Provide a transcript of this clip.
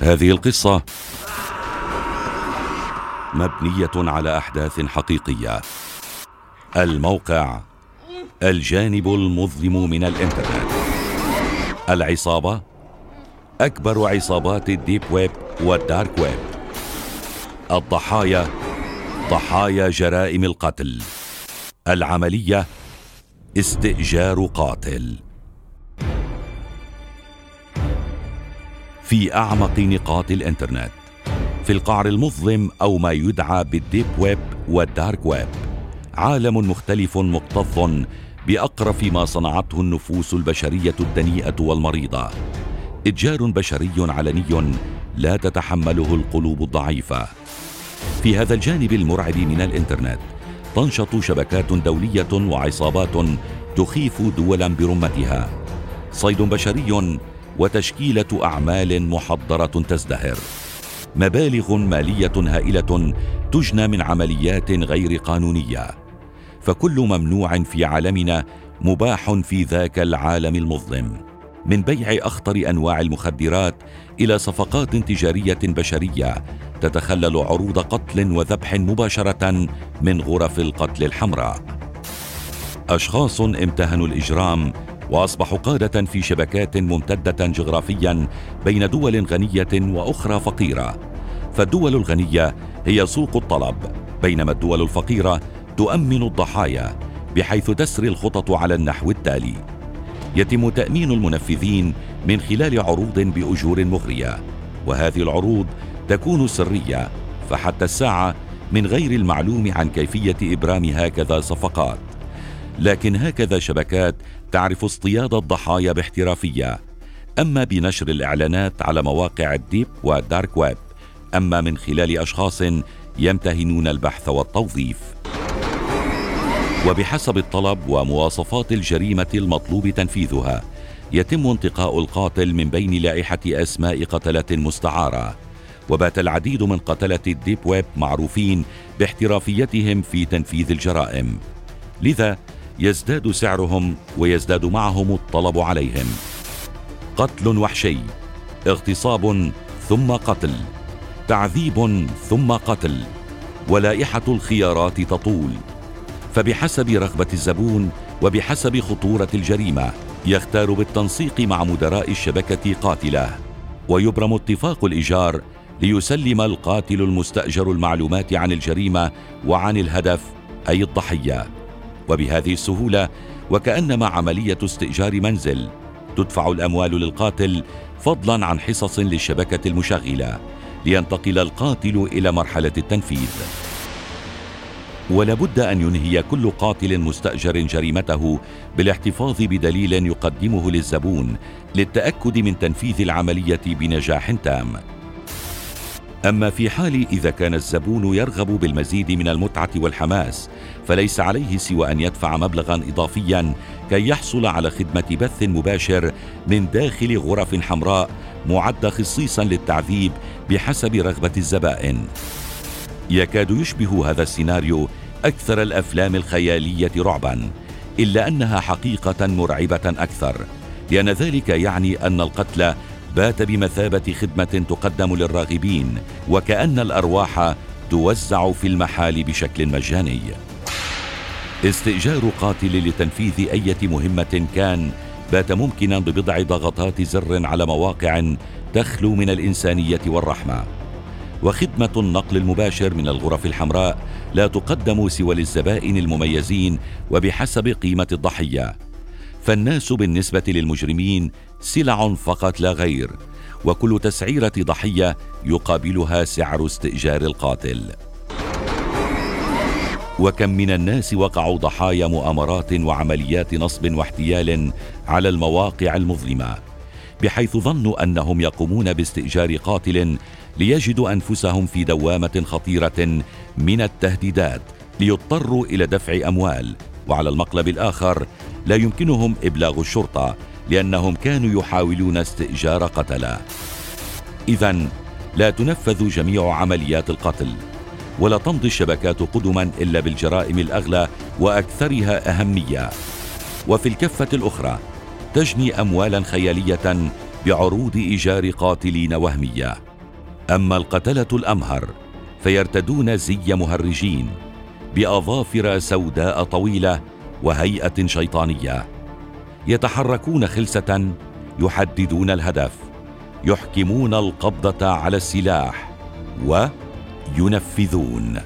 هذه القصة مبنية على أحداث حقيقية. الموقع الجانب المظلم من الإنترنت. العصابة أكبر عصابات ال deep web وال dark web. الضحايا ضحايا جرائم القتل. العملية استئجار قاتل. في أعمق نقاط الإنترنت في القعر المظلم أو ما يدعى بال deep web وال dark web. عالم مختلف مكتظ بأقرف ما صنعته النفوس البشرية الدنيئة والمريضة. إتجار بشري علني لا تتحمله القلوب الضعيفة. في هذا الجانب المرعب من الإنترنت تنشط شبكات دولية وعصابات تخيف دولا برمتها. صيد بشري وتشكيلة أعمال محضرة تزدهر. مبالغ مالية هائلة تجنى من عمليات غير قانونية. فكل ممنوع في عالمنا مباح في ذاك العالم المظلم. من بيع أخطر أنواع المخدرات إلى صفقات تجارية بشرية تتخلل عروض قتل وذبح مباشرة من غرف القتل الحمراء. أشخاص امتهنوا الإجرام وأصبحوا قادة في شبكات ممتدة جغرافيا بين دول غنية وأخرى فقيرة. فالدول الغنية هي سوق الطلب بينما الدول الفقيرة تؤمن الضحايا بحيث تسري الخطط على النحو التالي. يتم تأمين المنفذين من خلال عروض بأجور مغرية وهذه العروض تكون سرية فحتى الساعة من غير المعلوم عن كيفية إبرام هكذا صفقات. لكن هكذا شبكات تعرف اصطياد الضحايا باحترافية. أما بنشر الإعلانات على مواقع الديب والدارك ويب أما من خلال أشخاص يمتهنون البحث والتوظيف. وبحسب الطلب ومواصفات الجريمة المطلوب تنفيذها يتم انتقاء القاتل من بين لائحة أسماء قتلة مستعارة. وبات العديد من قتلة الديب ويب معروفين باحترافيتهم في تنفيذ الجرائم. لذا يزداد سعرهم ويزداد معهم الطلب عليهم. قتل وحشي اغتصاب ثم قتل تعذيب ثم قتل ولائحة الخيارات تطول. فبحسب رغبة الزبون وبحسب خطورة الجريمة يختار بالتنسيق مع مدراء الشبكة قاتلة. ويبرم اتفاق الإيجار ليسلم القاتل المستأجر المعلومات عن الجريمة وعن الهدف أي الضحية. وبهذه السهولة وكأنما عملية استئجار منزل تدفع الأموال للقاتل فضلا عن حصص للشبكة المشغلة لينتقل القاتل إلى مرحلة التنفيذ. ولابد أن ينهي كل قاتل مستأجر جريمته بالاحتفاظ بدليل يقدمه للزبون للتأكد من تنفيذ العملية بنجاح تام. أما في حال إذا كان الزبون يرغب بالمزيد من المتعة والحماس فليس عليه سوى أن يدفع مبلغا اضافيا كي يحصل على خدمة بث مباشر من داخل غرف حمراء معده خصيصا للتعذيب بحسب رغبة الزبائن. يكاد يشبه هذا السيناريو أكثر الأفلام الخيالية رعبا إلا أنها حقيقة مرعبة أكثر لأن ذلك يعني أن القتل بات بمثابة خدمة تقدم للراغبين وكأن الأرواح توزع في المحال بشكل مجاني. استئجار قاتل لتنفيذ أية مهمة كان بات ممكنا ببضع ضغطات زر على مواقع تخلو من الإنسانية والرحمة. وخدمة النقل المباشر من الغرف الحمراء لا تقدم سوى للزبائن المميزين وبحسب قيمة الضحية. فالناس بالنسبة للمجرمين سلع فقط لا غير وكل تسعيرة ضحية يقابلها سعر استئجار القاتل. وكم من الناس وقعوا ضحايا مؤامرات وعمليات نصب واحتيال على المواقع المظلمة بحيث ظنوا أنهم يقومون باستئجار قاتل ليجدوا أنفسهم في دوامة خطيرة من التهديدات ليضطروا إلى دفع أموال. وعلى المقلب الآخر لا يمكنهم إبلاغ الشرطة لأنهم كانوا يحاولون استئجار قتلة. اذا لا تنفذ جميع عمليات القتل ولا تمضي الشبكات قدما إلا بالجرائم الأغلى وأكثرها أهمية. وفي الكفة الأخرى تجني اموالا خيالية بعروض إيجار قاتلين وهمية. أما القتلة الأمهر فيرتدون زي مهرجين بأظافر سوداء طويلة وهيئة شيطانية. يتحركون خلسة يحددون الهدف يحكمون القبضة على السلاح وينفذون.